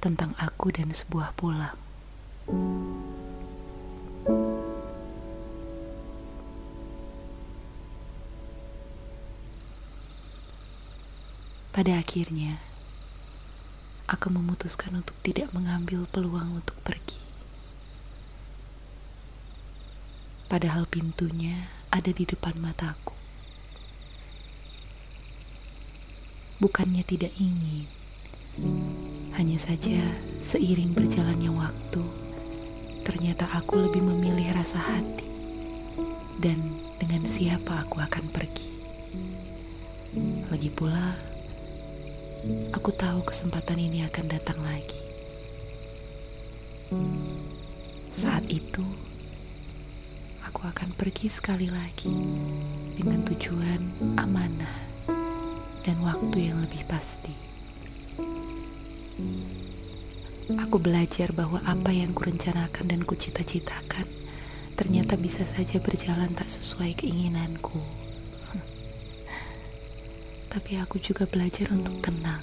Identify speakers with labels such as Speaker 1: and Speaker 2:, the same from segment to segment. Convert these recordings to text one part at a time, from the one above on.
Speaker 1: tentang aku dan sebuah pulang. Pada akhirnya, aku memutuskan untuk tidak mengambil peluang untuk pergi. Padahal pintunya ada di depan mataku. Bukannya tidak ingin, hanya saja seiring berjalannya waktu, ternyata aku lebih memilih rasa hati dan dengan siapa aku akan pergi. Lagi pula, aku tahu kesempatan ini akan datang lagi. Saat itu, aku akan pergi sekali lagi dengan tujuan amanah dan waktu yang lebih pasti. Aku belajar bahwa apa yang kurencanakan dan kucita-citakan ternyata bisa saja berjalan tak sesuai keinginanku. Tapi aku juga belajar untuk tenang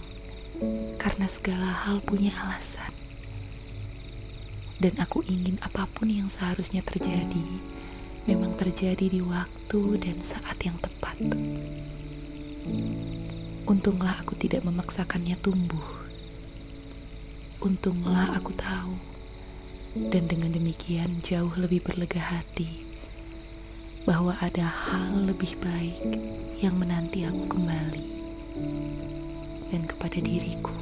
Speaker 1: karena segala hal punya alasan. Dan aku ingin apa pun yang seharusnya terjadi memang terjadi di waktu dan saat yang tepat. Untunglah aku tidak memaksakannya tumbuh. Untunglah aku tahu, dan dengan demikian jauh lebih berlega hati bahwa ada hal lebih baik yang menanti aku kembali. Dan kepada diriku,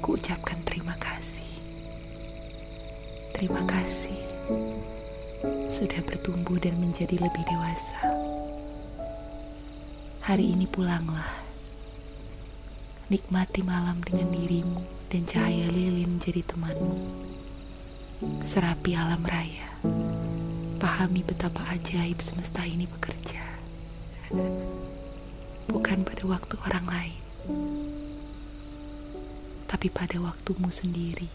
Speaker 1: ku ucapkan terima kasih. Terima kasih sudah bertumbuh dan menjadi lebih dewasa. Hari ini pulanglah. Nikmati malam dengan dirimu dan cahaya lilin jadi temanmu. Serapi alam raya. Pahami betapa ajaib semesta ini bekerja. Bukan pada waktu orang lain, tapi pada waktumu sendiri.